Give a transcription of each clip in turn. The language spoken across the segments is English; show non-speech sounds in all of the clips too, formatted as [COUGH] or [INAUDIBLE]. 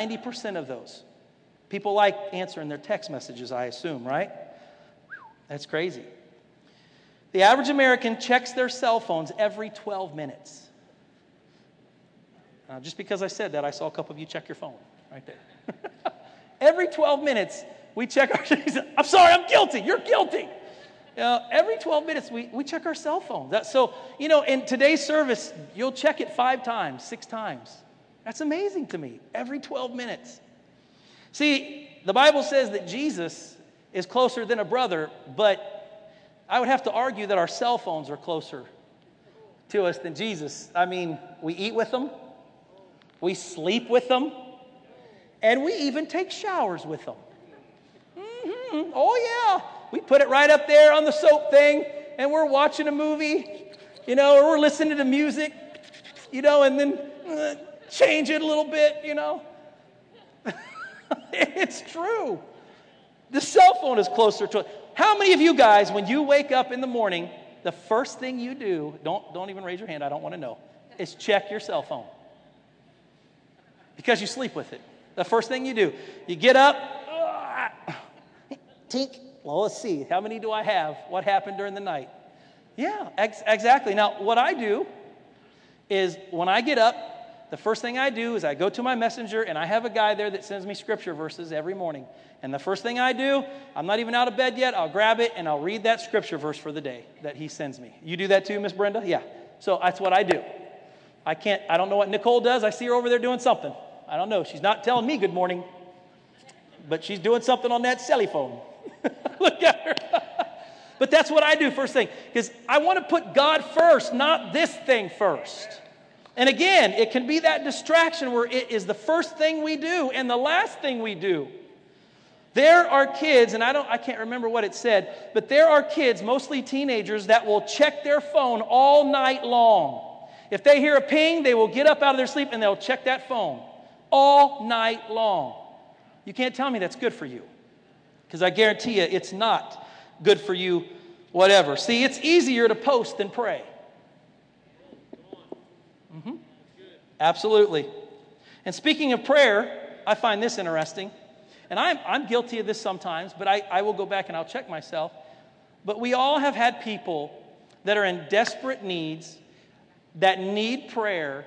90% of those. People like answering their text messages, I assume, right? That's crazy. The average American checks their cell phones every 12 minutes. Just because I said that, I saw a couple of you check your phone right there. [LAUGHS] every 12 minutes, we check our. [LAUGHS] I'm sorry, I'm guilty. You're guilty. Every 12 minutes, we, we check our cell phones. That, so, you know, in today's service, you'll check it five times, six times. That's amazing to me. Every 12 minutes. See, the Bible says that Jesus is closer than a brother, but I would have to argue that our cell phones are closer to us than Jesus. I mean, we eat with them, we sleep with them, and we even take showers with them. Mm-hmm. Oh, yeah. We put it right up there on the soap thing, and we're watching a movie, you know, or we're listening to music, you know, and then uh, change it a little bit, you know. [LAUGHS] it's true. The cell phone is closer to it. How many of you guys, when you wake up in the morning, the first thing you do, don't, don't even raise your hand, I don't want to know, is check your cell phone? Because you sleep with it. The first thing you do, you get up, [SIGHS] tink, well, let's see. How many do I have? What happened during the night? Yeah, ex- exactly. Now, what I do is when I get up, the first thing I do is I go to my messenger and I have a guy there that sends me scripture verses every morning. And the first thing I do, I'm not even out of bed yet, I'll grab it and I'll read that scripture verse for the day that he sends me. You do that too, Miss Brenda? Yeah. So that's what I do. I can't, I don't know what Nicole does. I see her over there doing something. I don't know. She's not telling me good morning, but she's doing something on that cell phone. [LAUGHS] Look at her. [LAUGHS] but that's what I do first thing because I want to put God first, not this thing first. And again, it can be that distraction where it is the first thing we do and the last thing we do. There are kids, and I don't I can't remember what it said, but there are kids, mostly teenagers, that will check their phone all night long. If they hear a ping, they will get up out of their sleep and they'll check that phone all night long. You can't tell me that's good for you. Because I guarantee you, it's not good for you, whatever. See, it's easier to post than pray. Mm-hmm. Absolutely. And speaking of prayer, I find this interesting. And I'm, I'm guilty of this sometimes, but I, I will go back and I'll check myself. But we all have had people that are in desperate needs, that need prayer,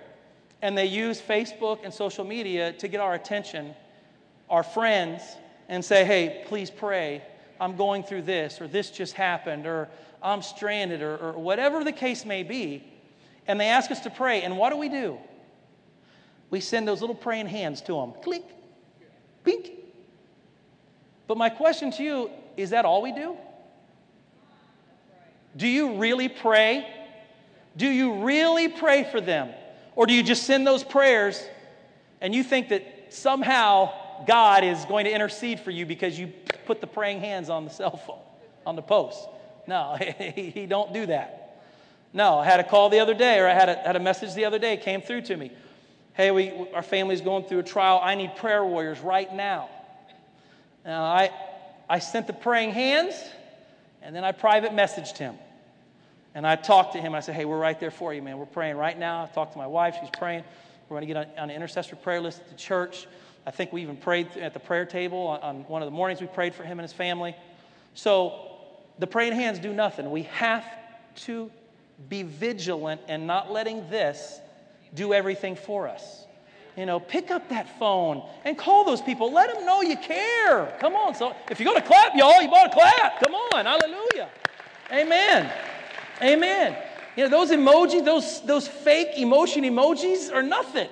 and they use Facebook and social media to get our attention, our friends, and say, hey, please pray. I'm going through this, or this just happened, or I'm stranded, or, or whatever the case may be. And they ask us to pray. And what do we do? We send those little praying hands to them. Click, pink. But my question to you is that all we do? Do you really pray? Do you really pray for them? Or do you just send those prayers and you think that somehow God is going to intercede for you because you put the praying hands on the cell phone, on the post. No, [LAUGHS] he don't do that. No, I had a call the other day, or I had a, had a message the other day, came through to me. Hey, we, our family's going through a trial. I need prayer warriors right now. Now, I, I sent the praying hands, and then I private messaged him. And I talked to him. I said, Hey, we're right there for you, man. We're praying right now. I talked to my wife. She's praying. We're going to get on, on an intercessory prayer list at the church. I think we even prayed at the prayer table on, on one of the mornings. We prayed for him and his family. So the praying hands do nothing. We have to be vigilant and not letting this do everything for us. You know, pick up that phone and call those people. Let them know you care. Come on. So if you're going to clap, y'all, you better clap. Come on. Hallelujah. Amen. Amen. You know, those emojis, those, those fake emotion emojis are nothing.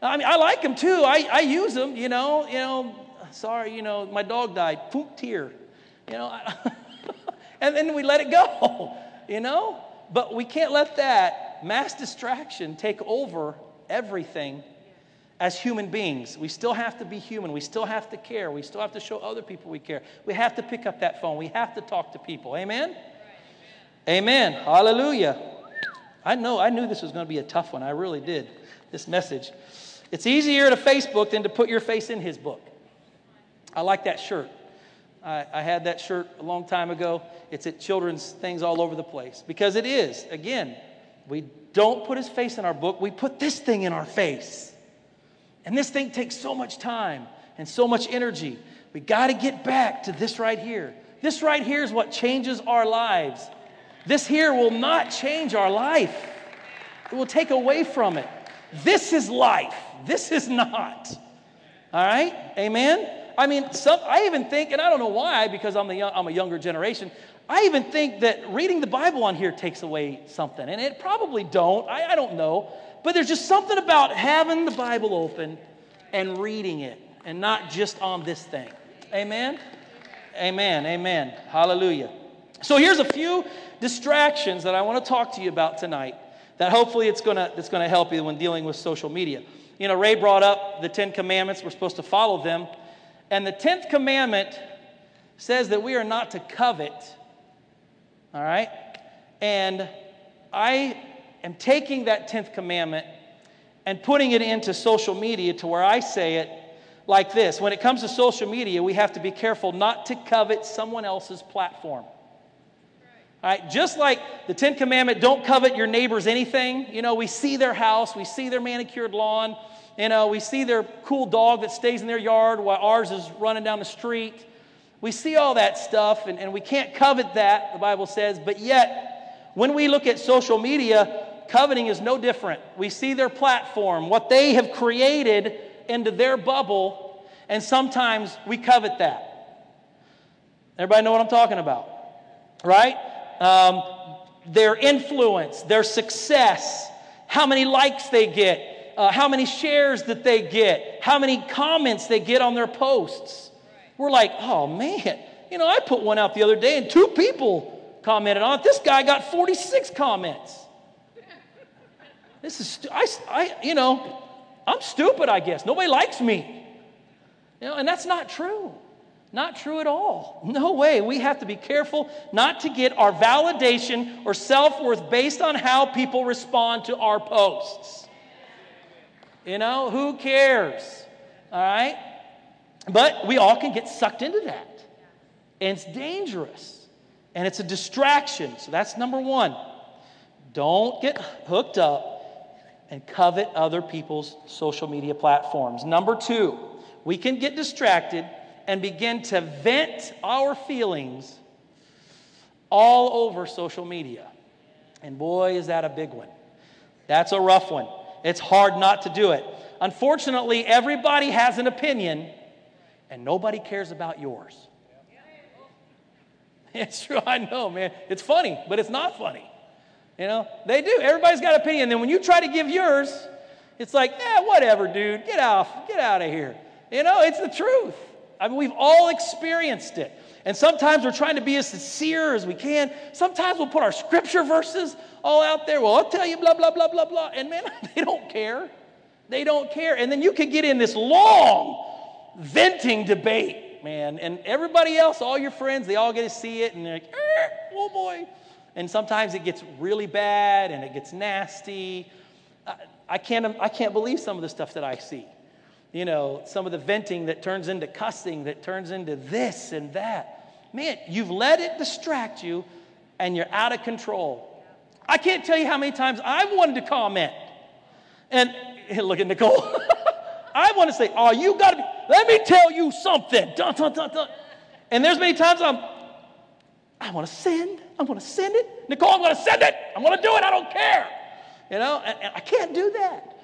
I mean, I like them too. I, I use them, you know, you know, sorry, you know, my dog died, poop tear, you know, [LAUGHS] and then we let it go, [LAUGHS] you know? But we can't let that mass distraction take over everything as human beings. We still have to be human. We still have to care. We still have to show other people we care. We have to pick up that phone. We have to talk to people. Amen? Amen. Hallelujah. I know, I knew this was going to be a tough one. I really did, this message. It's easier to Facebook than to put your face in his book. I like that shirt. I, I, had that shirt a long time ago. It's at children's things all over the place because it is. Again, we don't put his face in our book, we put this thing in our face. And this thing takes so much time and so much energy. We got to get back to this right here. This right here is what changes our lives. This here will not change our life, it will take away from it. This is life. This is not. All right? Amen? I mean, some, I even think, and I don't know why, because I'm, the young, I'm a younger generation, I even think that reading the Bible on here takes away something. And it probably don't. I, I don't know. But there's just something about having the Bible open and reading it and not just on this thing. Amen? Amen. Amen. Hallelujah. So here's a few distractions that I want to talk to you about tonight that hopefully it's going to, it's going to help you when dealing with social media. You know, Ray brought up the Ten Commandments. We're supposed to follow them. And the tenth commandment says that we are not to covet. All right? And I am taking that tenth commandment and putting it into social media to where I say it like this When it comes to social media, we have to be careful not to covet someone else's platform. All right, just like the Ten Commandment, don't covet your neighbor's anything. You know, we see their house, we see their manicured lawn, you know, we see their cool dog that stays in their yard while ours is running down the street. We see all that stuff, and, and we can't covet that, the Bible says, but yet, when we look at social media, coveting is no different. We see their platform, what they have created into their bubble, and sometimes we covet that. Everybody know what I'm talking about, right? Um, their influence, their success, how many likes they get, uh, how many shares that they get, how many comments they get on their posts. We're like, oh man, you know, I put one out the other day and two people commented on it. This guy got 46 comments. This is, I, I, you know, I'm stupid, I guess. Nobody likes me. You know, and that's not true. Not true at all. No way. We have to be careful not to get our validation or self worth based on how people respond to our posts. You know, who cares? All right? But we all can get sucked into that. And it's dangerous. And it's a distraction. So that's number one. Don't get hooked up and covet other people's social media platforms. Number two, we can get distracted and begin to vent our feelings all over social media. And boy, is that a big one. That's a rough one. It's hard not to do it. Unfortunately, everybody has an opinion, and nobody cares about yours. [LAUGHS] It's true, I know, man. It's funny, but it's not funny. You know, they do. Everybody's got an opinion. And then when you try to give yours, it's like, yeah, whatever, dude. Get out, get out of here. You know, it's the truth. I mean, we've all experienced it. And sometimes we're trying to be as sincere as we can. Sometimes we'll put our scripture verses all out there. Well, I'll tell you, blah, blah, blah, blah, blah. And man, [LAUGHS] they don't care. They don't care. And then you could get in this long venting debate, man. And everybody else, all your friends, they all get to see it. And they're like, eh, oh boy. And sometimes it gets really bad and it gets nasty. I, I can't, I can't believe some of the stuff that I see you know, some of the venting that turns into cussing, that turns into this and that. Man, you've let it distract you and you're out of control. I can't tell you how many times I've wanted to comment. And [LAUGHS] look at Nicole. [LAUGHS] I want to say, oh, you got to be, let me tell you something. Dun, dun, dun, dun. And there's many times I'm, I want to send. I want to send it. Nicole, I'm going to send it. I'm going to do it. I don't care. You know, and, and I can't do that.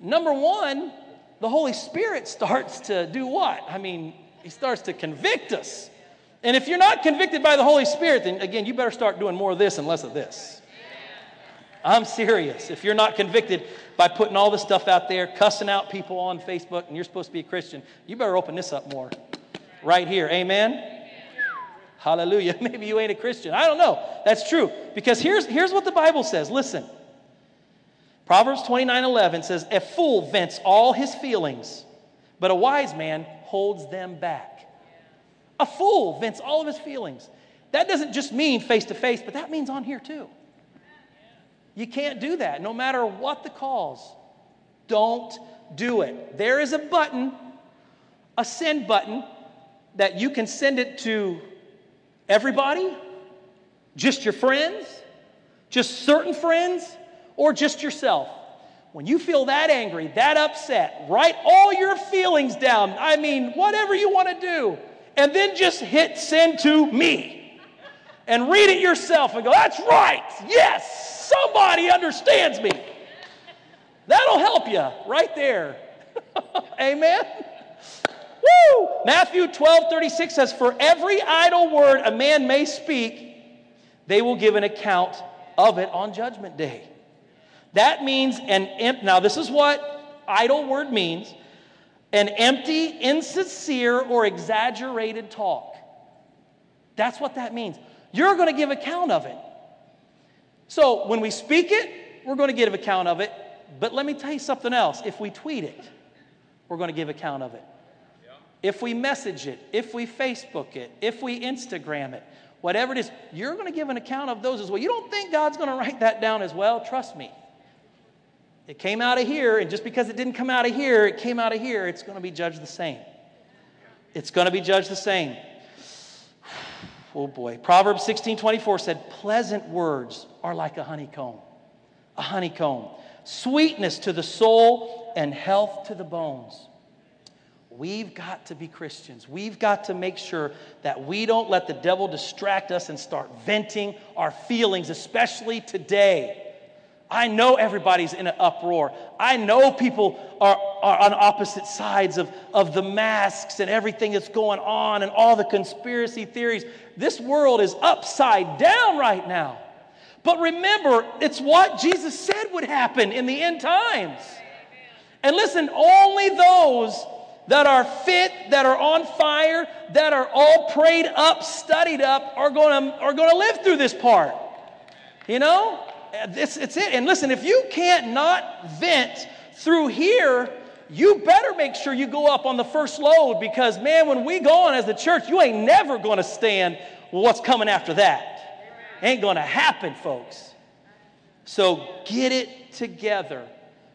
Number one, the Holy Spirit starts to do what? I mean, He starts to convict us. And if you're not convicted by the Holy Spirit, then again, you better start doing more of this and less of this. I'm serious. If you're not convicted by putting all this stuff out there, cussing out people on Facebook, and you're supposed to be a Christian, you better open this up more. Right here. Amen? Hallelujah. [LAUGHS] Maybe you ain't a Christian. I don't know. That's true. Because here's, here's what the Bible says. Listen. Proverbs 29 11 says, A fool vents all his feelings, but a wise man holds them back. A fool vents all of his feelings. That doesn't just mean face to face, but that means on here too. You can't do that no matter what the cause. Don't do it. There is a button, a send button, that you can send it to everybody, just your friends, just certain friends, or just yourself. When you feel that angry, that upset, write all your feelings down. I mean, whatever you want to do. And then just hit send to me and read it yourself and go, that's right. Yes, somebody understands me. That'll help you right there. [LAUGHS] Amen. Woo! Matthew 12 36 says, For every idle word a man may speak, they will give an account of it on judgment day. That means an imp. now this is what idle word means an empty, insincere, or exaggerated talk. That's what that means. You're going to give account of it. So when we speak it, we're going to give account of it. But let me tell you something else. If we tweet it, we're going to give account of it. If we message it, if we Facebook it, if we Instagram it, whatever it is, you're going to give an account of those as well. You don't think God's going to write that down as well? Trust me. It came out of here, and just because it didn't come out of here, it came out of here, it's going to be judged the same. It's going to be judged the same. Oh boy. Proverbs 16 24 said, Pleasant words are like a honeycomb. A honeycomb. Sweetness to the soul and health to the bones. We've got to be Christians. We've got to make sure that we don't let the devil distract us and start venting our feelings, especially today. I know everybody's in an uproar. I know people are, are on opposite sides of, of the masks and everything that's going on and all the conspiracy theories. This world is upside down right now. But remember, it's what Jesus said would happen in the end times. And listen, only those that are fit, that are on fire, that are all prayed up, studied up, are to, are going to live through this part. You know? Uh, it's, it's it. And listen, if you can't not vent through here, you better make sure you go up on the first load because, man, when we go on as the church, you ain't never going to stand what's coming after that. Ain't going to happen, folks. So get it together.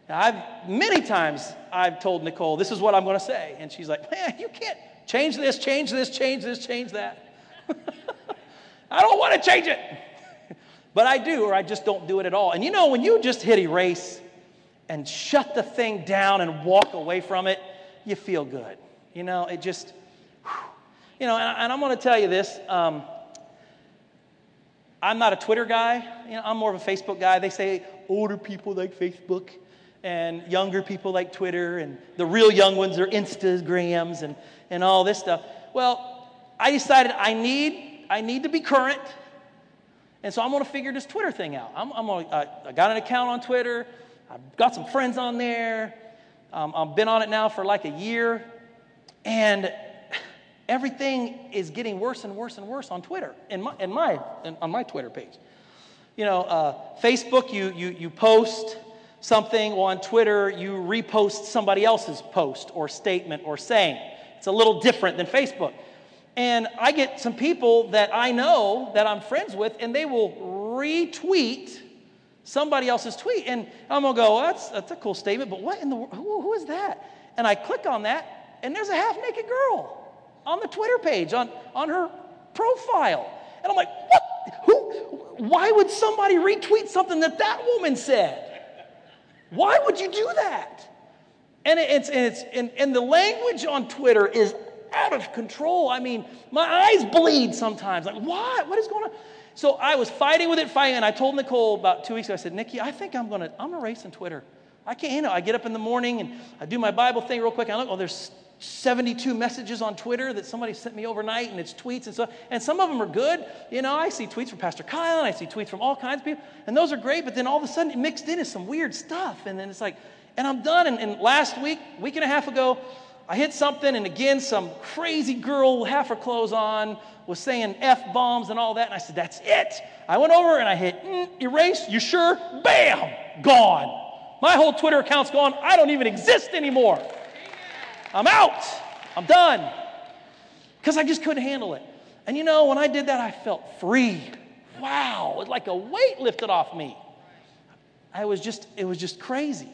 Now, I've many times I've told Nicole, this is what I'm going to say. And she's like, man, you can't change this, change this, change this, change that. [LAUGHS] I don't want to change it. But I do, or I just don't do it at all. And you know, when you just hit erase and shut the thing down and walk away from it, you feel good. You know, it just, you know, and, I'm going to tell you this. Um, I'm not a Twitter guy. You know, I'm more of a Facebook guy. They say older people like Facebook and younger people like Twitter, and the real young ones are Instagrams and, and all this stuff. Well, I decided I need, I need to be current, and so I'm going to figure this Twitter thing out. I'm, I'm gonna, I, I got an account on Twitter, I've got some friends on there, um, I've been on it now for like a year, and everything is getting worse and worse and worse on Twitter, in my, in my, in, on my Twitter page. You know, uh, Facebook, you, you, you post, something Well, on Twitter, you repost somebody else's post or statement or saying. It's a little different than Facebook. And I get some people that I know that I'm friends with, and they will retweet somebody else's tweet. And I'm gonna go, well, that's, that's a cool statement, but what in the world? Who, who is that? And I click on that, and there's a half naked girl on the Twitter page, on, on her profile. And I'm like, what? Who? Why would somebody retweet something that that woman said? Why would you do that? And it's, and it's and, and the language on Twitter is out of control. I mean, my eyes bleed sometimes. Like, what? What is going on? So I was fighting with it, fighting, and I told Nicole about two weeks ago, I said, Nikki, I think I'm gonna, I'm gonna race on Twitter. I can't, you know, I get up in the morning and I do my Bible thing real quick. And I look, oh, there's 72 messages on Twitter that somebody sent me overnight, and it's tweets and stuff. And some of them are good. You know, I see tweets from Pastor Kyle, and I see tweets from all kinds of people, and those are great. But then all of a sudden, it mixed in is some weird stuff, and then it's like, and I'm done. And, and last week, week and a half ago, I hit something, and again, some crazy girl, half her clothes on, was saying f bombs and all that, and I said, "That's it." I went over and I hit mm, erase. You sure? Bam, gone. My whole Twitter account's gone. I don't even exist anymore. I'm out. I'm done. Because I just couldn't handle it. And you know, when I did that, I felt free. Wow, it was like a weight lifted off me. I was just, it was just crazy.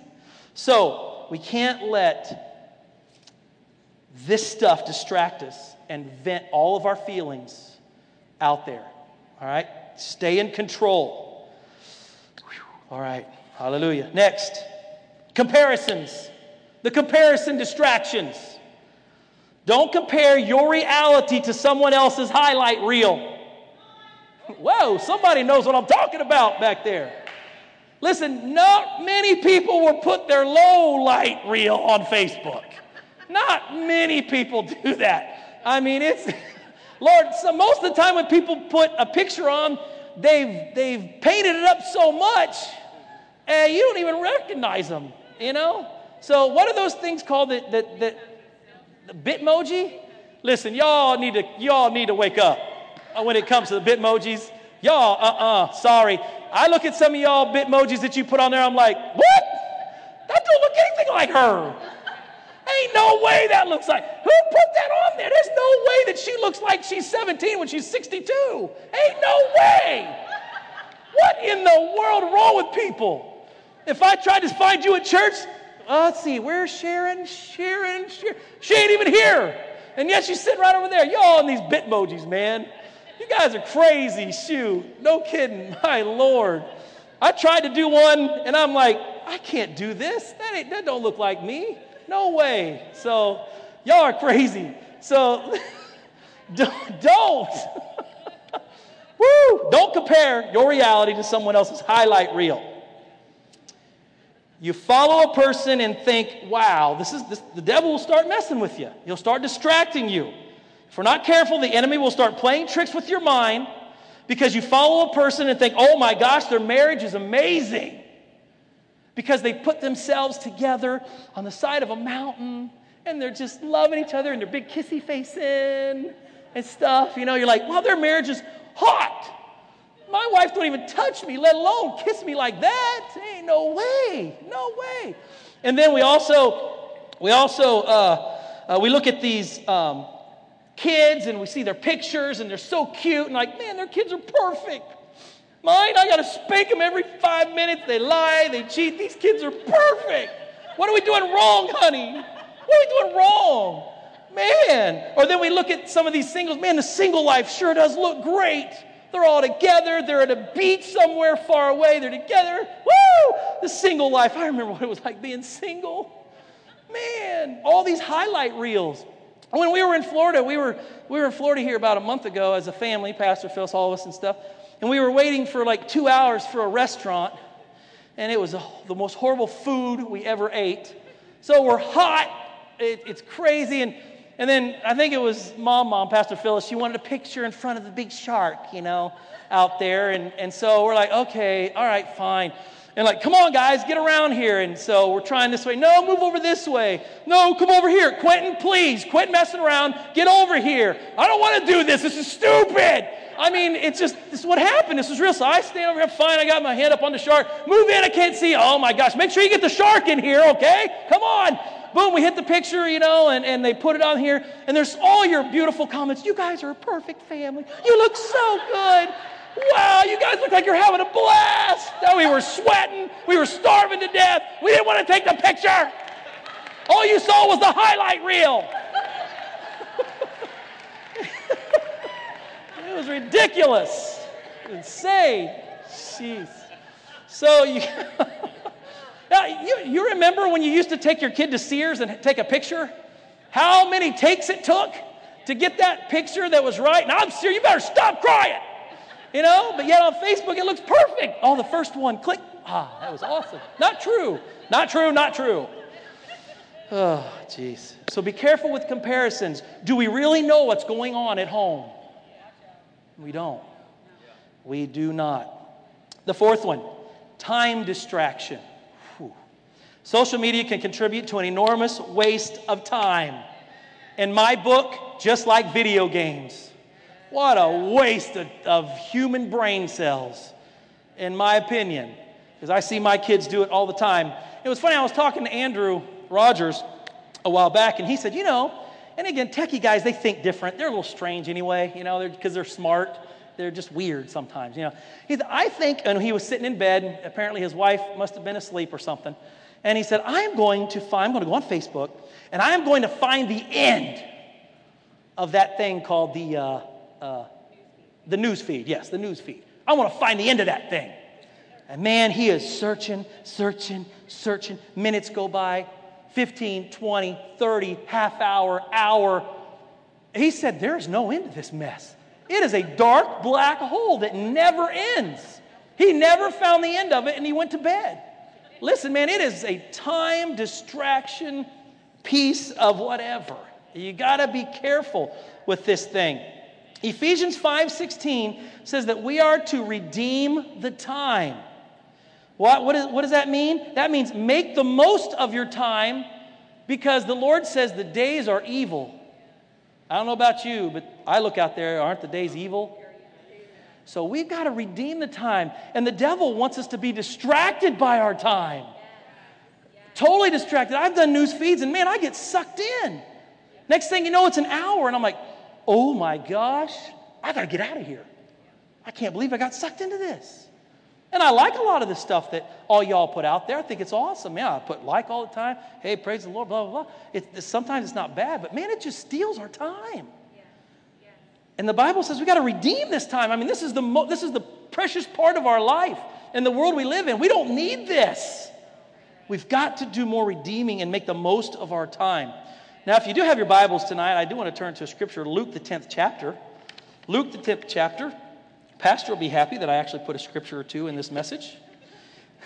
So we can't let this stuff distract us and vent all of our feelings out there. All right? Stay in control. All right. Hallelujah. Next. Comparisons, the comparison distractions. Don't compare your reality to someone else's highlight reel. Whoa, somebody knows what I'm talking about back there. Listen, not many people will put their low light reel on Facebook. Not many people do that. I mean, it's, [LAUGHS] Lord, so most of the time when people put a picture on, they've, they've painted it up so much, and you don't even recognize them, you know? So, what are those things called that, that, that the Bitmoji? Listen, y'all need to, y'all need to wake up uh, when it comes to the Bitmojis. Y'all, uh-uh, sorry. I look at some of y'all Bitmojis that you put on there, I'm like, what? That don't look anything like her. Ain't no way that looks like. Who put that on there? There's no way that she looks like she's 17 when she's 62. Ain't no way. What in the world wrong with people? If I tried to find you at church, uh, let's see, where's Sharon? Sharon, Sharon. She ain't even here. And yet she's sitting right over there. Y'all in these Bitmojis, man. You guys are crazy. Shoot. No kidding. [LAUGHS] My Lord. I tried to do one and I'm like, I can't do this. That, ain't, that don't look like me. No way. So y'all are crazy. So [LAUGHS] don't, don't. [LAUGHS] Woo! Don't compare your reality to someone else's highlight reel. You follow a person and think, wow, this is this, the devil will start messing with you. He'll start distracting you. If we're not careful, the enemy will start playing tricks with your mind because you follow a person and think, oh my gosh, their marriage is amazing. Because they put themselves together on the side of a mountain and they're just loving each other and they're big kissy face in and stuff. You know, you're like, well, their marriage is hot. My wife don't even touch me, let alone kiss me like that. Ain't no way, no way. And then we also, we also, uh, uh, we look at these um, kids and we see their pictures and they're so cute and like, man, their kids are perfect. Mine, I got to spank them every five minutes. They lie, they cheat. These kids are perfect. What are we doing wrong, honey? What are we doing wrong? Man. Or then we look at some of these singles. Man, the single life sure does look great. They're all together. They're at a beach somewhere far away. They're together. Woo! The single life. I remember what it was like being single. Man, all these highlight reels. When we were in Florida, we were, we were in Florida here about a month ago as a family, Pastor Phil, all of us and stuff. And we were waiting for like two hours for a restaurant. And it was the most horrible food we ever ate. So we're hot. It, it's crazy. And, and then I think it was mom, mom, Pastor Phyllis. She wanted a picture in front of the big shark, you know, out there. And, and so we're like, okay, all right, fine and like, come on, guys, get around here. And so we're trying this way. No, move over this way. No, come over here. Quentin, please, quit messing around. Get over here. I don't want to do this. This is stupid. I mean, it's just, this is what happened. This is real. So I stand over here, fine. I got my hand up on the shark. Move in, I can't see. Oh my gosh, make sure you get the shark in here, okay? Come on. Boom, we hit the picture, you know, and, and they put it on here. And there's all your beautiful comments. You guys are a perfect family. You look so good. Wow, you guys look like you're having a blast. Now we were sweating. We were starving to death. We didn't want to take the picture. All you saw was the highlight reel. [LAUGHS] it was ridiculous. Insane. Jeez. So you, [LAUGHS] you, you remember when you used to take your kid to Sears and take a picture? How many takes it took to get that picture that was right? Now I'm serious. You better stop crying. You know, but yet on Facebook it looks perfect. Oh, the first one, click. Ah, that was awesome. Not true. Not true, not true. Oh, jeez. So be careful with comparisons. Do we really know what's going on at home? We don't. We do not. The fourth one time distraction. Whew. Social media can contribute to an enormous waste of time. In my book, just like video games. What a waste of, of human brain cells, in my opinion, because I see my kids do it all the time. It was funny, I was talking to Andrew Rogers a while back, and he said, You know, and again, techie guys, they think different. They're a little strange anyway, you know, because they're, they're smart. They're just weird sometimes, you know. He said, I think, and he was sitting in bed, apparently his wife must have been asleep or something. And he said, I'm going to find, I'm going to go on Facebook, and I'm going to find the end of that thing called the, uh, uh, the news feed. Yes, the news feed. I want to find the end of that thing. And man, he is searching, searching, searching. Minutes go by 15, 20, 30, half hour, hour. He said, There is no end to this mess. It is a dark black hole that never ends. He never found the end of it and he went to bed. Listen, man, it is a time distraction piece of whatever. You got to be careful with this thing. Ephesians 5:16 says that we are to redeem the time. What, what, is, what does that mean? That means make the most of your time because the Lord says the days are evil. I don't know about you, but I look out there, aren't the days evil? So we've got to redeem the time. And the devil wants us to be distracted by our time. Totally distracted. I've done news feeds and man, I get sucked in. Next thing you know, it's an hour, and I'm like, oh my gosh, I got to get out of here. I can't believe I got sucked into this. And I like a lot of the stuff that all y'all put out there. I think it's awesome. Yeah, I put like all the time. Hey, praise the Lord, blah, blah, blah. It, sometimes it's not bad, but man, it just steals our time. And the Bible says we got to redeem this time. I mean, this is, the mo- this is the precious part of our life and the world we live in. We don't need this. We've got to do more redeeming and make the most of our time. Now, if you do have your Bibles tonight, I do want to turn to a scripture, Luke, the 10th chapter. Luke, the 10th chapter. Pastor will be happy that I actually put a scripture or two in this message.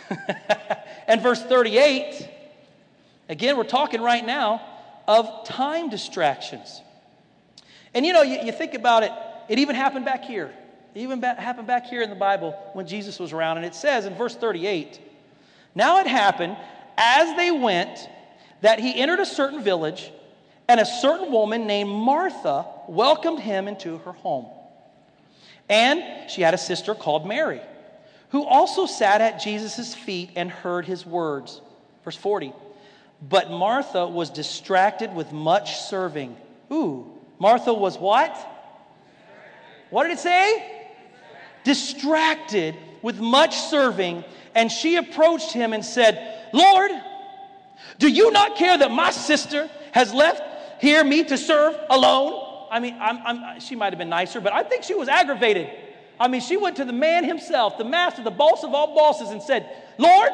[LAUGHS] and verse 38, again, we're talking right now of time distractions. And you know, you, you think about it, it even happened back here. It even ba- happened back here in the Bible when Jesus was around. And it says in verse 38 Now it happened as they went that he entered a certain village, and a certain woman named Martha welcomed him into her home. And she had a sister called Mary, who also sat at Jesus' feet and heard his words. Verse 40. But Martha was distracted with much serving. Ooh, Martha was what? What did it say? Distracted with much serving. And she approached him and said, Lord, do you not care that my sister has left here me to serve alone? I mean, I'm, I'm, she might have been nicer, but I think she was aggravated. I mean, she went to the man himself, the master, the boss of all bosses, and said, Lord,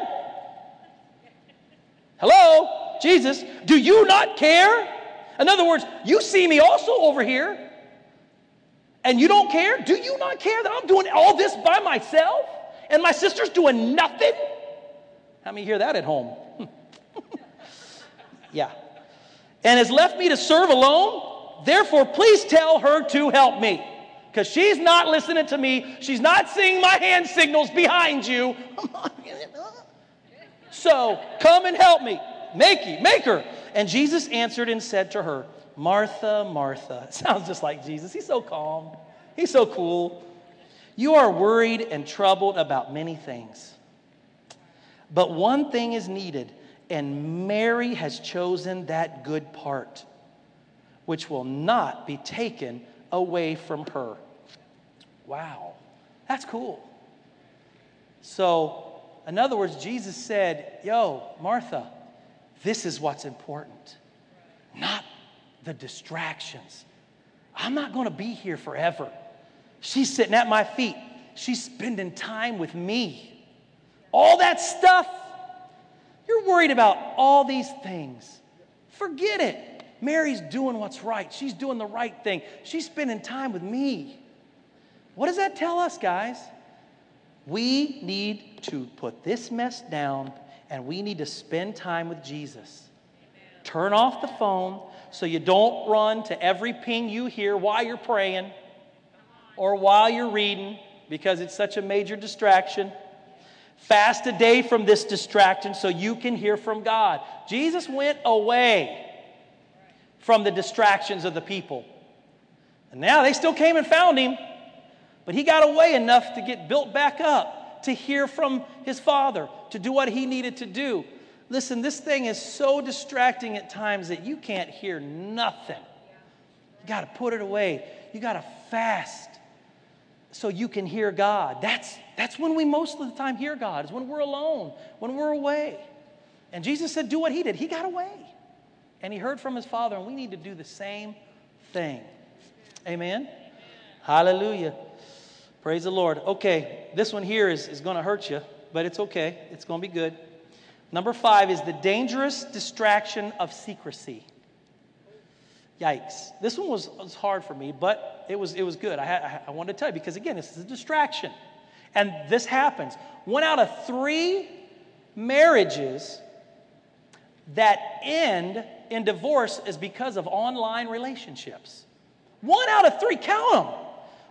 hello, Jesus, do you not care? In other words, you see me also over here, and you don't care? Do you not care that I'm doing all this by myself? And my sister's doing nothing? How many hear that at home? [LAUGHS] yeah. And has left me to serve alone? Therefore, please tell her to help me. Because she's not listening to me. She's not seeing my hand signals behind you. [LAUGHS] so come and help me. Make, you, make her. And Jesus answered and said to her, Martha, Martha. [LAUGHS] Sounds just like Jesus. He's so calm. He's so cool. You are worried and troubled about many things. But one thing is needed, and Mary has chosen that good part which will not be taken away from her. Wow, that's cool. So, in other words, Jesus said, Yo, Martha, this is what's important, not the distractions. I'm not going to be here forever. She's sitting at my feet, she's spending time with me. All that stuff, you're worried about all these things. Forget it. Mary's doing what's right. She's doing the right thing. She's spending time with me. What does that tell us, guys? We need to put this mess down and we need to spend time with Jesus. Turn off the phone so you don't run to every ping you hear while you're praying or while you're reading because it's such a major distraction. Fast a day from this distraction so you can hear from God. Jesus went away from the distractions of the people. And now they still came and found him, but he got away enough to get built back up, to hear from his father, to do what he needed to do. Listen, this thing is so distracting at times that you can't hear nothing. You got to put it away. You got to fast so you can hear God. That's, that's when we most of the time hear God, is when we're alone, when we're away. And Jesus said, Do what he did. He got away and he heard from his father, and we need to do the same thing. Amen? Amen. Hallelujah. Praise the Lord. Okay, this one here is, is going to hurt you. but it's okay. It's going to be good. Number five is the dangerous distraction of secrecy. Yikes. This one was, was hard for me, but it was, it was good. I, had, I wanted to tell you because, again, this is a distraction. And this happens. One out of three marriages that end in divorce is because of online relationships. One out of three, count them.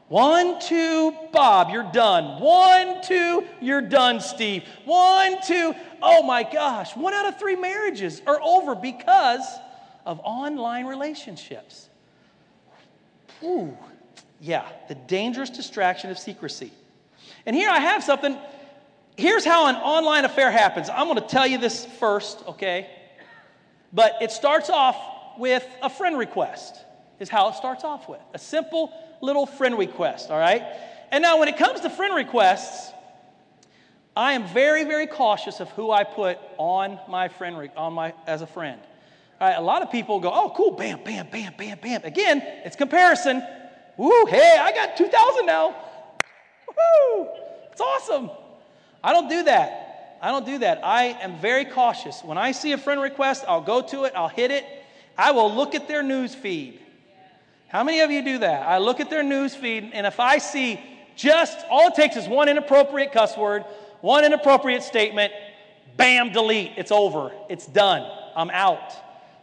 One, two, Bob, you're done. One, two, you're done, Steve. One, two, oh my gosh. One out of three marriages are over because of online relationships. Ooh, yeah, the dangerous distraction of secrecy. And here I have something. Here's how an online affair happens. I'm going to tell you this first, okay? But it starts off with a friend request, is how it starts off with. A simple little friend request, all right? And now, when it comes to friend requests, I am very, very cautious of who I put on my friend re- on my as a friend. All right, a lot of people go, "Oh, cool, bam, bam, bam, bam, bam." Again, it's comparison. Woo, hey, I got 2,000 now. Woo, it's awesome. I don't do that. I don't do that. I am very cautious. When I see a friend request, I'll go to it, I'll hit it. I will look at their news feed. How many of you do that? I look at their news feed, and if I see just all it takes is one inappropriate cuss word, one inappropriate statement, bam, delete. It's over. It's done. I'm out.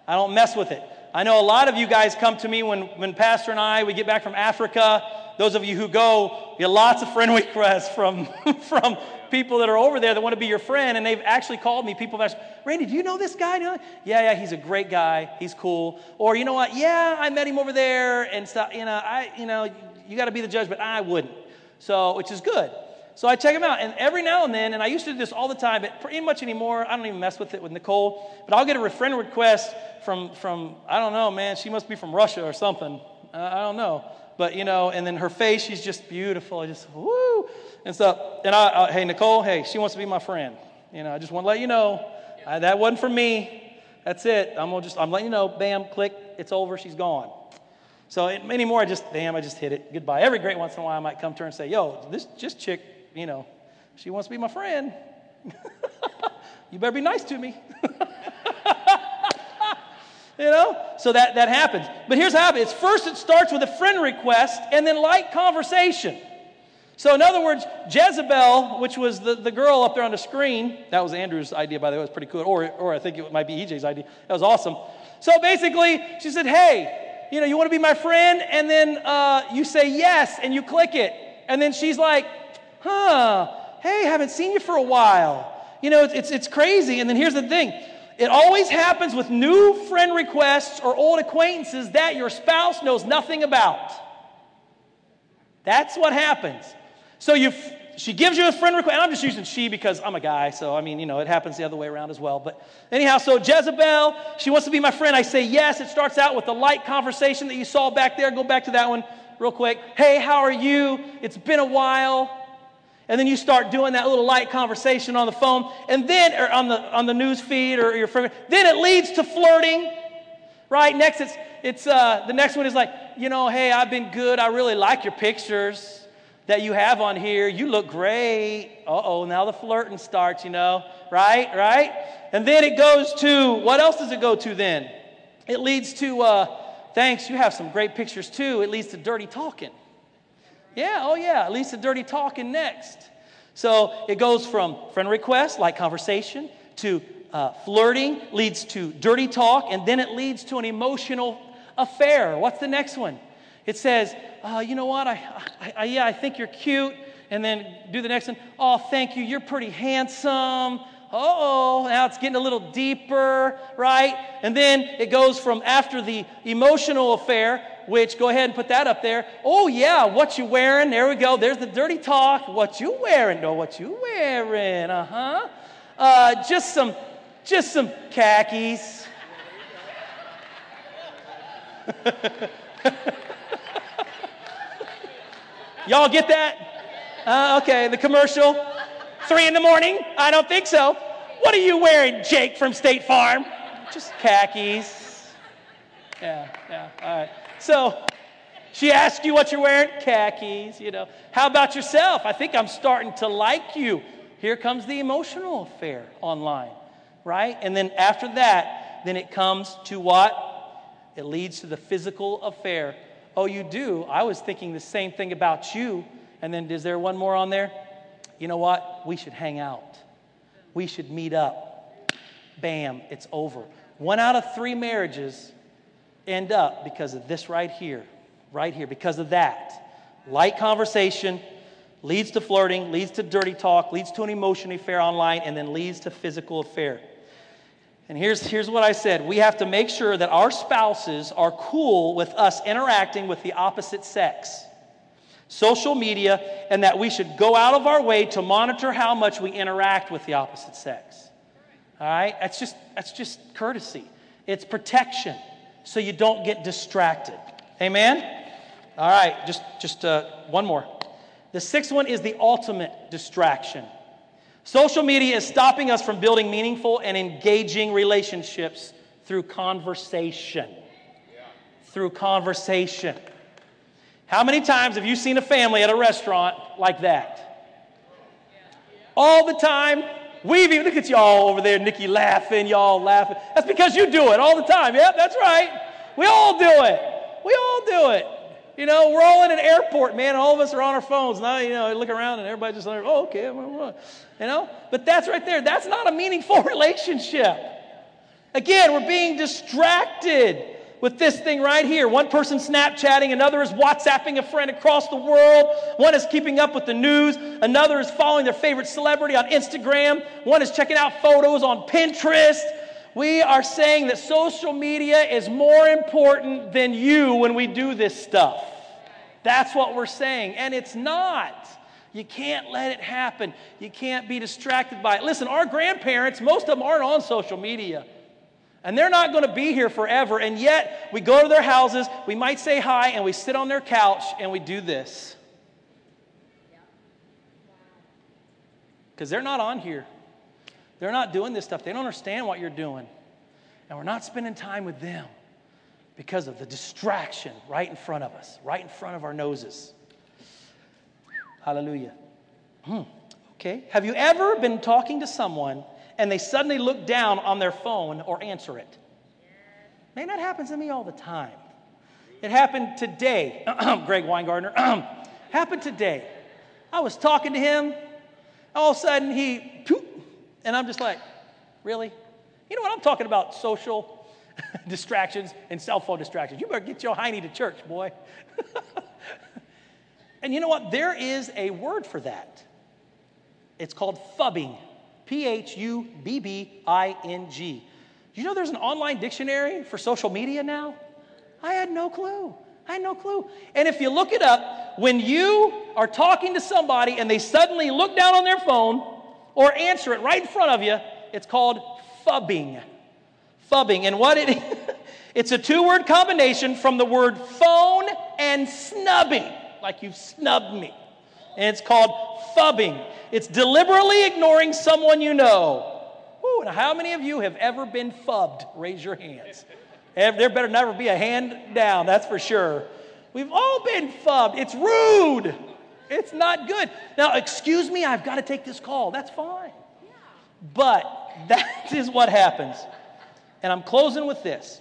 I don't mess with it. I know a lot of you guys come to me when, when Pastor and I, we get back from Africa. Those of you who go, you get lots of friend [LAUGHS] requests from, from people that are over there that want to be your friend, and they've actually called me. People have asked, Randy, do you know this guy? Yeah, yeah, he's a great guy. He's cool. Or you know what? Yeah, I met him over there, and stuff. You know, I, you know, you got to be the judge, but I wouldn't. So, which is good. So I check them out, and every now and then, and I used to do this all the time, but pretty much anymore, I don't even mess with it with Nicole. But I'll get a friend request from from I don't know, man. She must be from Russia or something. I don't know but you know, and then her face, she's just beautiful. I just, woo. And so, and I, hey, Nicole, hey, she wants to be my friend. You know, I just want to let you know I, that wasn't for me. That's it. I'm gonna just, I'm letting you know, bam, click, it's over, she's gone. So it, anymore, I just, damn, I just hit it. Goodbye. Every great once in a while, I might come to her and say, yo, this just chick, you know, she wants to be my friend. [LAUGHS] you better be nice to me. [LAUGHS] You know? So that, that happens. But here's how it happens. First, it starts with a friend request and then light conversation. So, in other words, Jezebel, which was the, the girl up there on the screen, that was Andrew's idea, by the way, it was pretty cool. Or, or I think it might be EJ's idea. That was awesome. So basically, she said, Hey, you know, you want to be my friend? And then uh, you say yes, and you click it. And then she's like, Huh, hey, haven't seen you for a while. You know, it's, it's, it's crazy. And then here's the thing it always happens with new friend requests or old acquaintances that your spouse knows nothing about. That's what happens. So you, she gives you a friend request. I'm just using she because I'm a guy, so I mean, you know, it happens the other way around as well. But anyhow, so Jezebel, she wants to be my friend. I say yes. It starts out with the light conversation that you saw back there. Go back to that one real quick. Hey, how are you? It's been a while. And then you start doing that little light conversation on the phone, and then, or on the, on the news feed or your friend. Then it leads to flirting, right? Next, it's, it's uh, the next one is like, you know, hey, I've been good. I really like your pictures that you have on here. You look great. Uh oh, now the flirting starts, you know, right? Right? And then it goes to, what else does it go to then? It leads to, uh, thanks, you have some great pictures too. It leads to dirty talking. Yeah, oh yeah, at least the dirty talking next. So it goes from friend request, like conversation, to uh, flirting, leads to dirty talk, and then it leads to an emotional affair. What's the next one? It says, uh, you know what, I, I, I, yeah, I think you're cute. And then do the next one. Oh, thank you, you're pretty handsome. oh, now it's getting a little deeper, right? And then it goes from after the emotional affair which go ahead and put that up there. Oh, yeah, what you wearing? There we go. There's the dirty talk. What you wearing? No, what you wearing? Uh-huh. Uh, just some, just some khakis. [LAUGHS] Y'all get that? Uh, okay, the commercial. Three in the morning? I don't think so. What are you wearing, Jake from State Farm? Just khakis. Yeah, yeah, all right. So she asked you what you're wearing? Khakis, you know. How about yourself? I think I'm starting to like you. Here comes the emotional affair online, right? And then after that, then it comes to what? It leads to the physical affair. Oh, you do? I was thinking the same thing about you. And then is there one more on there? You know what? We should hang out. We should meet up. Bam, it's over. One out of three marriages end up because of this right here, right here, because of that. Light conversation leads to flirting, leads to dirty talk, leads to an emotion affair online, and then leads to physical affair. And here's, here's what I said we have to make sure that our spouses are cool with us interacting with the opposite sex, social media, and that we should go out of our way to monitor how much we interact with the opposite sex. All right? That's just, that's just courtesy, it's protection so you don't get distracted. Amen? All right, just, just uh, one more. The sixth one is the ultimate distraction. Social media is stopping us from building meaningful and engaging relationships through conversation. Through conversation. How many times have you seen a family at a restaurant like that? All the time. We've even, look at y'all over there, Nikki laughing, y'all laughing. That's because you do it all the time. Yep, that's right. We all do it. We all do it. You know, we're all in an airport, man. All of us are on our phones. Now, you know, I look around and everybody just like, oh, okay. You know? But that's right there. That's not a meaningful [LAUGHS] relationship. Again, we're being distracted with this thing right here. One person Snapchatting, another is WhatsApping a friend across the world, one is keeping up with the news, another is following their favorite celebrity on Instagram, one is checking out photos on Pinterest. We are saying that social media is more important than you when we do this stuff. That's what we're saying. And it's not. You can't let it happen. You can't be distracted by it. Listen, our grandparents, most of them aren't on social media. And they're not going to be here forever. And yet, we go to their houses, we might say hi, and we sit on their couch and we do this. Because they're not on here. They're not doing this stuff. They don't understand what you're doing. And we're not spending time with them because of the distraction right in front of us, right in front of our noses. Hallelujah. Hmm. Okay. Have you ever been talking to someone and they suddenly look down on their phone or answer it? Man, that happens to me all the time. It happened today. [CLEARS THROAT] Greg Weingartner. [CLEARS THROAT] happened today. I was talking to him. All of a sudden, he and I'm just like, really? You know what? I'm talking about social [LAUGHS] distractions and cell phone distractions. You better get your hiney to church, boy. [LAUGHS] and you know what? There is a word for that. It's called phubbing. P H U B B I N G. You know there's an online dictionary for social media now? I had no clue. I had no clue. And if you look it up, when you are talking to somebody and they suddenly look down on their phone or answer it right in front of you. It's called phubbing. Phubbing. And what it is, [LAUGHS] it's a two word combination from the word phone and snubbing, like you've snubbed me. And it's called phubbing. It's deliberately ignoring someone you know. Ooh, now how many of you have ever been phubbed? Raise your hands. There better never be a hand down, that's for sure. We've all been phubbed. It's rude. It's not good. Now, excuse me, I've got to take this call. That's fine. But that [LAUGHS] is what happens. And I'm closing with this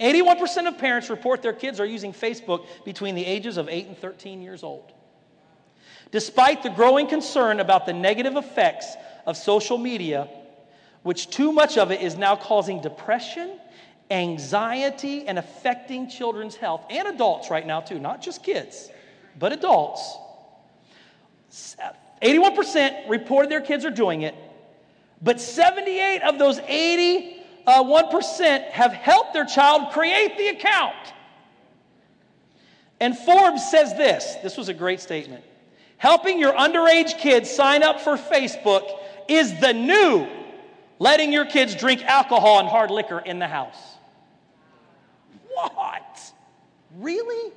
81% of parents report their kids are using Facebook between the ages of 8 and 13 years old. Despite the growing concern about the negative effects of social media, which too much of it is now causing depression, anxiety, and affecting children's health, and adults right now, too, not just kids, but adults. 81% reported their kids are doing it, but 78 of those 81% uh, have helped their child create the account. And Forbes says this this was a great statement. Helping your underage kids sign up for Facebook is the new letting your kids drink alcohol and hard liquor in the house. What? Really?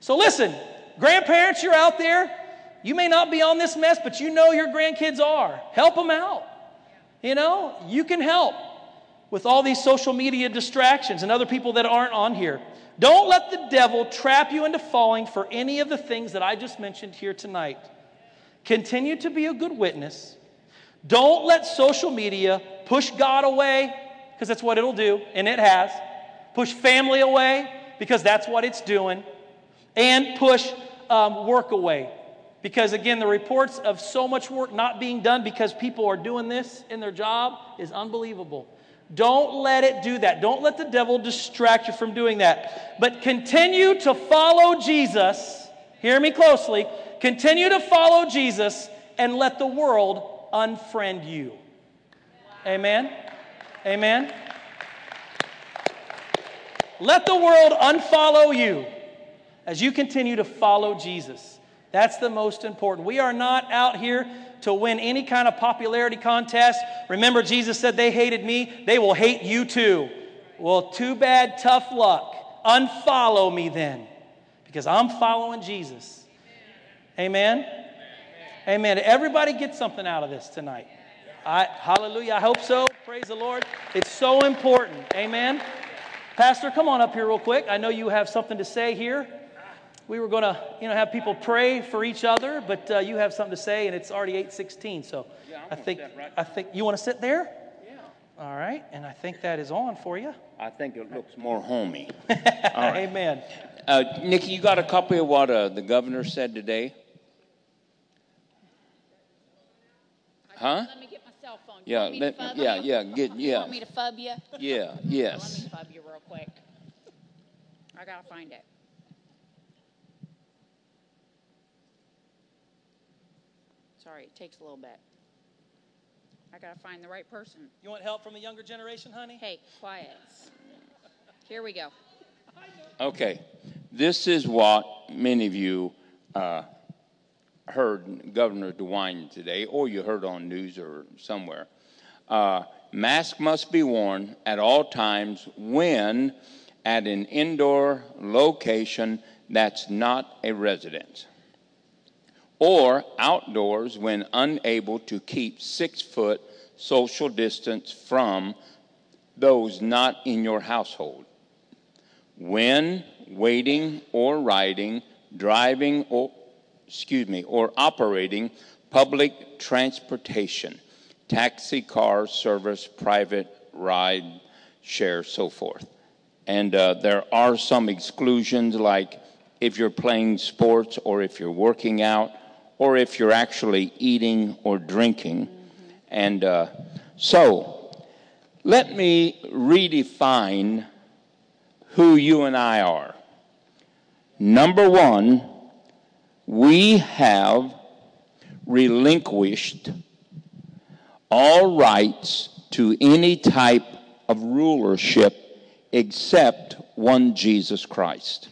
So listen, grandparents, you're out there. You may not be on this mess, but you know your grandkids are. Help them out. You know, you can help with all these social media distractions and other people that aren't on here. Don't let the devil trap you into falling for any of the things that I just mentioned here tonight. Continue to be a good witness. Don't let social media push God away, because that's what it'll do, and it has. Push family away, because that's what it's doing. And push um, work away. Because again, the reports of so much work not being done because people are doing this in their job is unbelievable. Don't let it do that. Don't let the devil distract you from doing that. But continue to follow Jesus. Hear me closely. Continue to follow Jesus and let the world unfriend you. Amen. Amen. Let the world unfollow you as you continue to follow Jesus. That's the most important. We are not out here to win any kind of popularity contest. Remember, Jesus said, They hated me, they will hate you too. Well, too bad, tough luck. Unfollow me then, because I'm following Jesus. Amen. Amen. Everybody get something out of this tonight. I, hallelujah. I hope so. Praise the Lord. It's so important. Amen. Pastor, come on up here real quick. I know you have something to say here we were going to, you know, have people pray for each other, but uh, you have something to say, and it's already 8:16. So yeah, I think right I think you want to sit there. Yeah. All right, and I think that is on for you. I think it looks more homey. [LAUGHS] right. Amen. Uh, Nikki, you got a copy of what uh, the governor said today? Huh? Let me get my cell phone. Yeah, let, yeah, you? yeah, get, yeah. You want me to phub you? Yeah, yes. Well, let me phub you real quick. I gotta find it. Sorry, it takes a little bit. I gotta find the right person. You want help from the younger generation, honey? Hey, quiet. Here we go. Okay, this is what many of you uh, heard Governor DeWine today, or you heard on news or somewhere. Uh, mask must be worn at all times when at an indoor location that's not a residence or outdoors when unable to keep six foot social distance from those not in your household. When waiting or riding, driving or excuse me, or operating public transportation, taxi car service, private ride share, so forth. And uh, there are some exclusions like if you're playing sports or if you're working out or if you're actually eating or drinking. And uh, so, let me redefine who you and I are. Number one, we have relinquished all rights to any type of rulership except one Jesus Christ.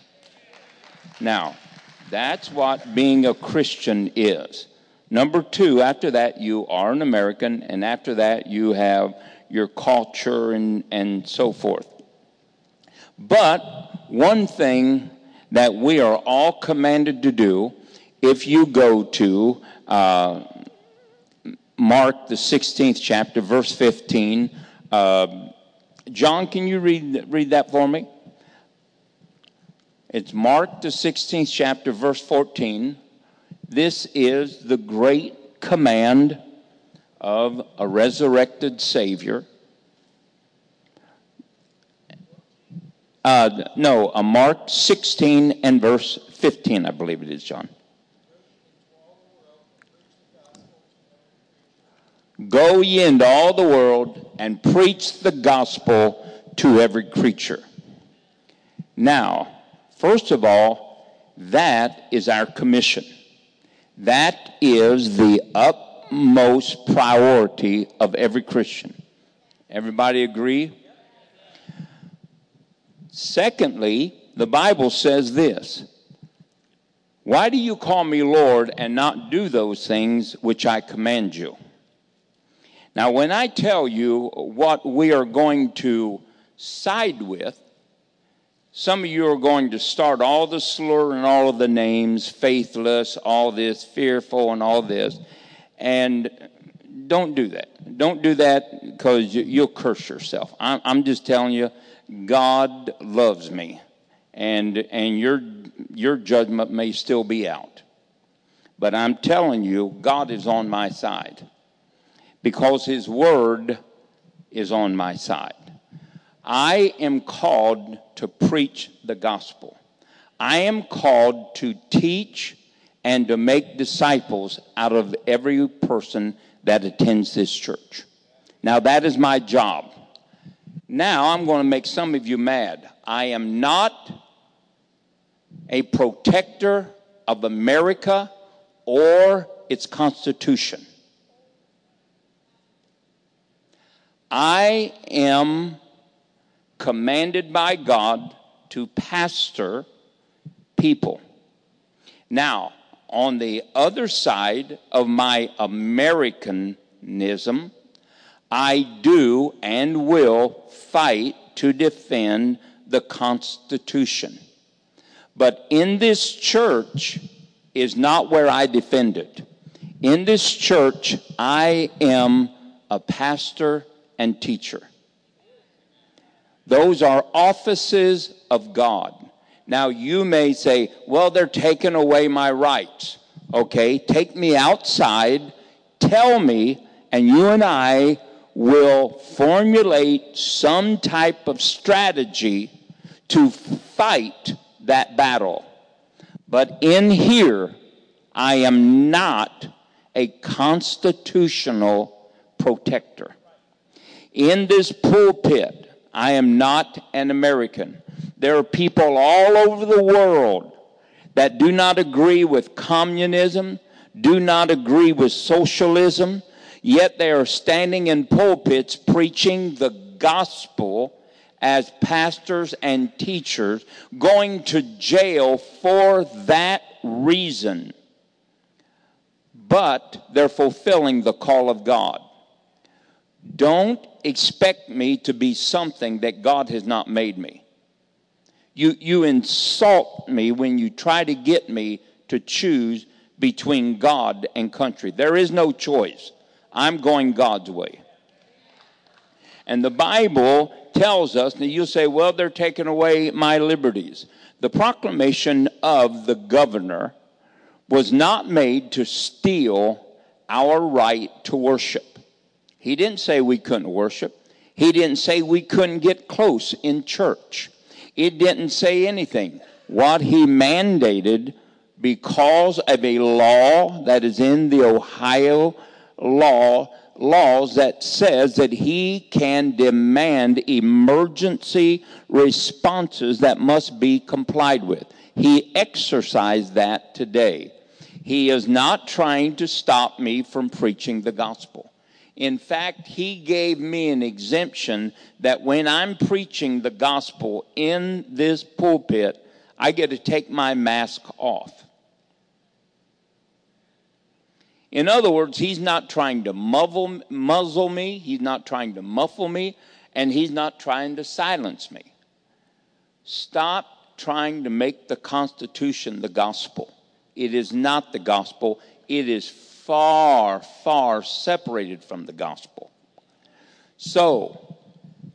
Now, that's what being a Christian is. Number two, after that, you are an American, and after that, you have your culture and, and so forth. But one thing that we are all commanded to do, if you go to uh, Mark, the 16th chapter, verse 15, uh, John, can you read, read that for me? It's Mark, the 16th chapter, verse 14. This is the great command of a resurrected Savior. Uh, no, a Mark 16 and verse 15, I believe it is, John. Go ye into all the world and preach the gospel to every creature. Now, First of all, that is our commission. That is the utmost priority of every Christian. Everybody agree? Secondly, the Bible says this Why do you call me Lord and not do those things which I command you? Now, when I tell you what we are going to side with, some of you are going to start all the slur and all of the names, faithless, all this, fearful, and all this. And don't do that. Don't do that because you'll curse yourself. I'm just telling you, God loves me. And, and your, your judgment may still be out. But I'm telling you, God is on my side. because his word is on my side. I am called to preach the gospel. I am called to teach and to make disciples out of every person that attends this church. Now, that is my job. Now, I'm going to make some of you mad. I am not a protector of America or its Constitution. I am commanded by God to pastor people. Now, on the other side of my Americanism, I do and will fight to defend the Constitution. But in this church is not where I defend it. In this church, I am a pastor and teacher. Those are offices of God. Now, you may say, well, they're taking away my rights. Okay, take me outside, tell me, and you and I will formulate some type of strategy to fight that battle. But in here, I am not a constitutional protector. In this pulpit, I am not an American. There are people all over the world that do not agree with communism, do not agree with socialism, yet they are standing in pulpits preaching the gospel as pastors and teachers, going to jail for that reason. But they're fulfilling the call of God. Don't expect me to be something that God has not made me. You, you insult me when you try to get me to choose between God and country. There is no choice. I'm going God's way. And the Bible tells us, and you say, well, they're taking away my liberties. The proclamation of the governor was not made to steal our right to worship. He didn't say we couldn't worship. He didn't say we couldn't get close in church. It didn't say anything. What he mandated because of a law that is in the Ohio law laws that says that he can demand emergency responses that must be complied with. He exercised that today. He is not trying to stop me from preaching the gospel. In fact, he gave me an exemption that when I'm preaching the gospel in this pulpit, I get to take my mask off. In other words, he's not trying to muzzle, muzzle me, he's not trying to muffle me, and he's not trying to silence me. Stop trying to make the Constitution the gospel. It is not the gospel, it is far, far separated from the gospel. So,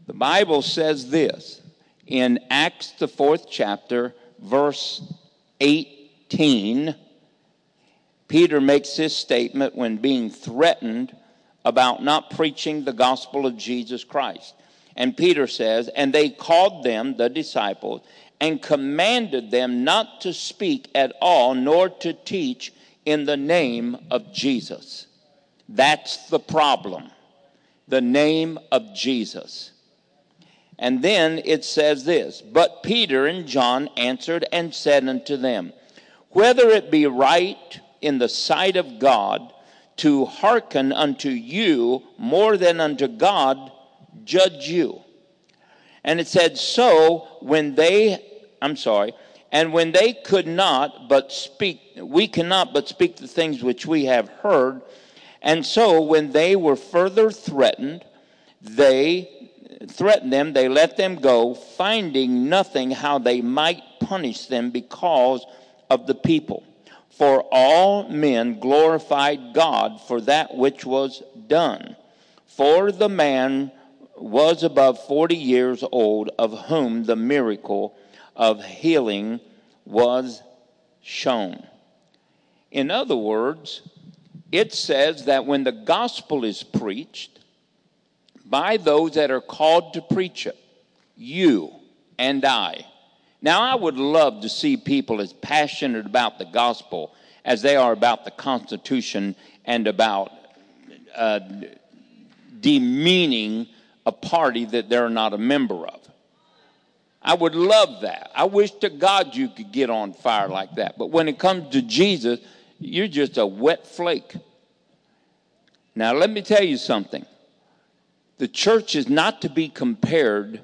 the Bible says this in Acts, the fourth chapter, verse 18. Peter makes this statement when being threatened about not preaching the gospel of Jesus Christ. And Peter says, And they called them, the disciples, and commanded them not to speak at all, nor to teach in the name of Jesus. That's the problem. The name of Jesus. And then it says this But Peter and John answered and said unto them, Whether it be right in the sight of God to hearken unto you more than unto God, judge you. And it said, So when they, I'm sorry, and when they could not but speak, we cannot but speak the things which we have heard. And so when they were further threatened, they threatened them, they let them go, finding nothing how they might punish them because of the people. For all men glorified God for that which was done. For the man was above 40 years old, of whom the miracle of healing was shown. In other words, it says that when the gospel is preached by those that are called to preach it, you and I. Now, I would love to see people as passionate about the gospel as they are about the Constitution and about uh, demeaning a party that they're not a member of. I would love that. I wish to God you could get on fire like that. But when it comes to Jesus, you're just a wet flake. Now, let me tell you something. The church is not to be compared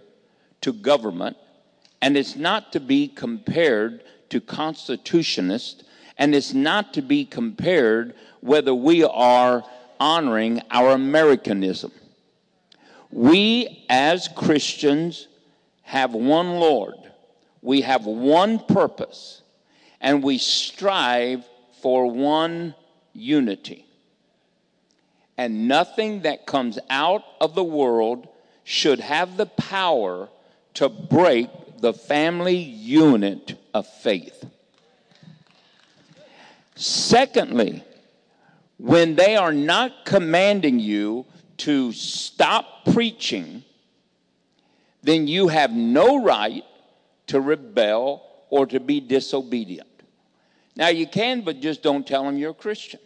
to government, and it's not to be compared to constitutionists, and it's not to be compared whether we are honoring our Americanism. We, as Christians, have one Lord, we have one purpose, and we strive for one unity. And nothing that comes out of the world should have the power to break the family unit of faith. Secondly, when they are not commanding you to stop preaching, then you have no right to rebel or to be disobedient. Now, you can, but just don't tell them you're a Christian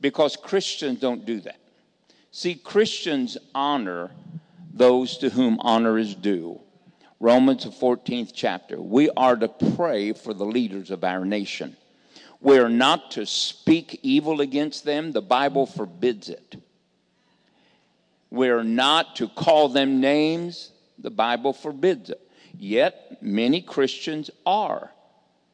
because Christians don't do that. See, Christians honor those to whom honor is due. Romans, the 14th chapter. We are to pray for the leaders of our nation. We are not to speak evil against them. The Bible forbids it. We're not to call them names. The Bible forbids it. Yet, many Christians are.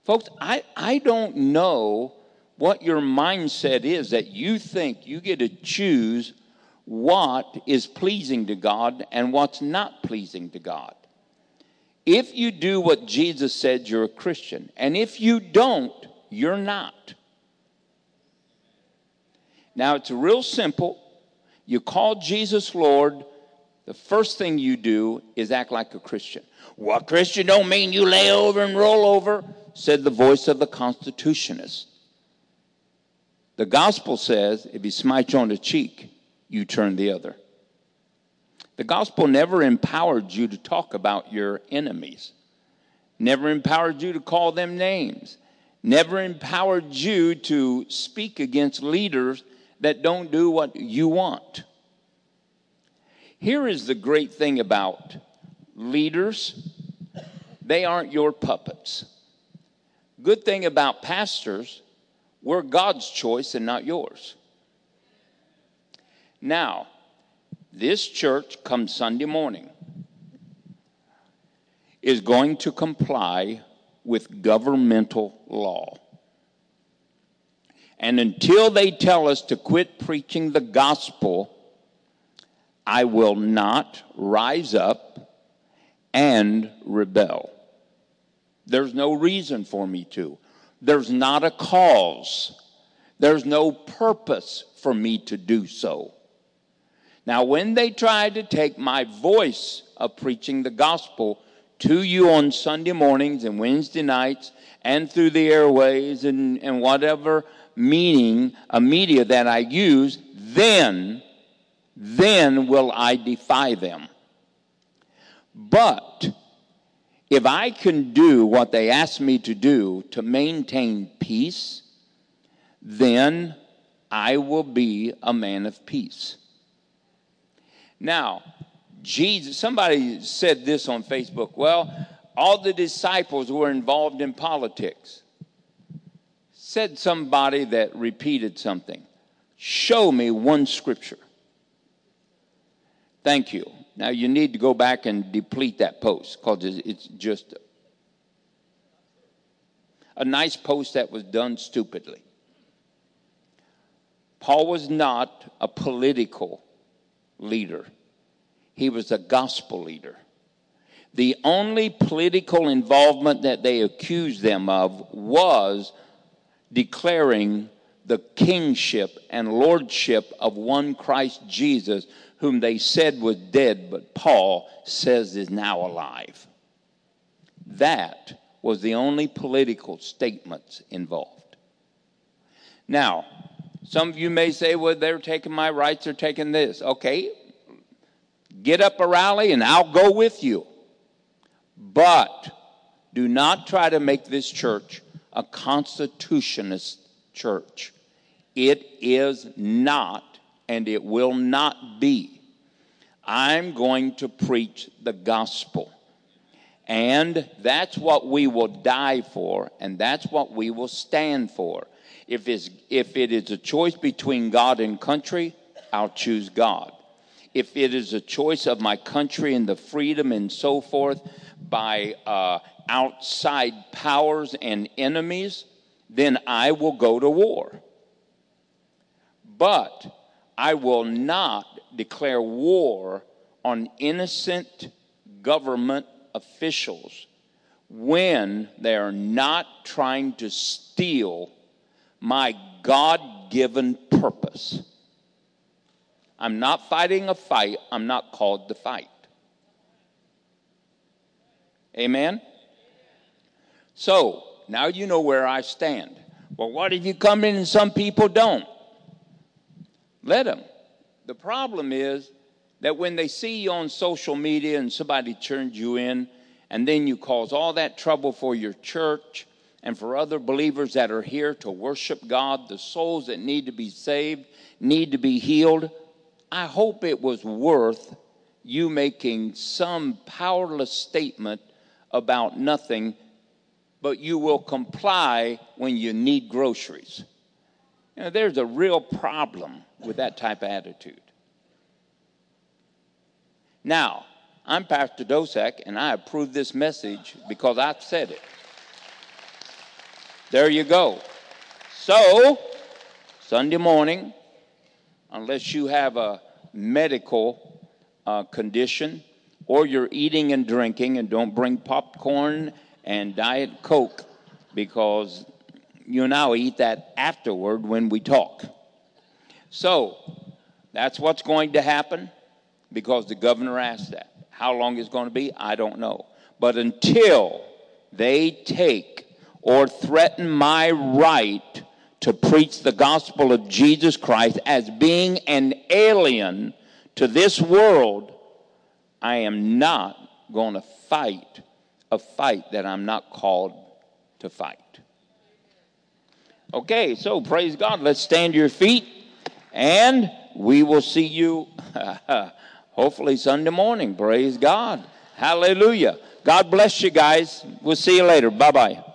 Folks, I, I don't know what your mindset is that you think you get to choose what is pleasing to God and what's not pleasing to God. If you do what Jesus said, you're a Christian. And if you don't, you're not. Now, it's real simple. You call Jesus Lord, the first thing you do is act like a Christian. Well, Christian don't mean you lay over and roll over, said the voice of the Constitutionist. The gospel says if he smites you on the cheek, you turn the other. The gospel never empowered you to talk about your enemies, never empowered you to call them names, never empowered you to speak against leaders that don't do what you want. Here is the great thing about leaders they aren't your puppets. Good thing about pastors, we're God's choice and not yours. Now, this church, come Sunday morning, is going to comply with governmental law. And until they tell us to quit preaching the gospel, I will not rise up and rebel. There's no reason for me to. There's not a cause. There's no purpose for me to do so. Now, when they try to take my voice of preaching the gospel to you on Sunday mornings and Wednesday nights and through the airways and, and whatever meaning, a media that I use, then, then will I defy them. But if I can do what they ask me to do to maintain peace, then I will be a man of peace. Now, Jesus, somebody said this on Facebook. Well, all the disciples were involved in politics. Said somebody that repeated something. Show me one scripture. Thank you. Now you need to go back and deplete that post because it's just a nice post that was done stupidly. Paul was not a political leader, he was a gospel leader. The only political involvement that they accused them of was declaring the kingship and lordship of one Christ Jesus whom they said was dead, but Paul says is now alive. That was the only political statements involved. Now, Some of you may say, well, they're taking my rights, they're taking this. Okay, get up a rally and I'll go with you. But do not try to make this church a constitutionist church. It is not, and it will not be. I'm going to preach the gospel. And that's what we will die for, and that's what we will stand for. If, it's, if it is a choice between God and country, I'll choose God. If it is a choice of my country and the freedom and so forth by uh, outside powers and enemies, then I will go to war. But I will not declare war on innocent government officials when they are not trying to steal my God given purpose. I'm not fighting a fight I'm not called to fight. Amen? So, now you know where I stand. Well, what if you come in and some people don't? Let them. The problem is that when they see you on social media and somebody turns you in, and then you cause all that trouble for your church and for other believers that are here to worship God, the souls that need to be saved, need to be healed, I hope it was worth you making some powerless statement about nothing, but you will comply when you need groceries. You know, there's a real problem with that type of attitude. Now, I'm Pastor Dosek, and I approve this message because I've said it. There you go. So, Sunday morning, unless you have a medical uh, condition or you're eating and drinking, and don't bring popcorn and Diet Coke because you now eat that afterward when we talk. So, that's what's going to happen because the governor asked that. How long it's going to be, I don't know. But until they take or threaten my right to preach the gospel of Jesus Christ as being an alien to this world, I am not going to fight a fight that I'm not called to fight. Okay, so praise God. Let's stand to your feet and we will see you [LAUGHS] hopefully Sunday morning. Praise God. Hallelujah. God bless you guys. We'll see you later. Bye bye.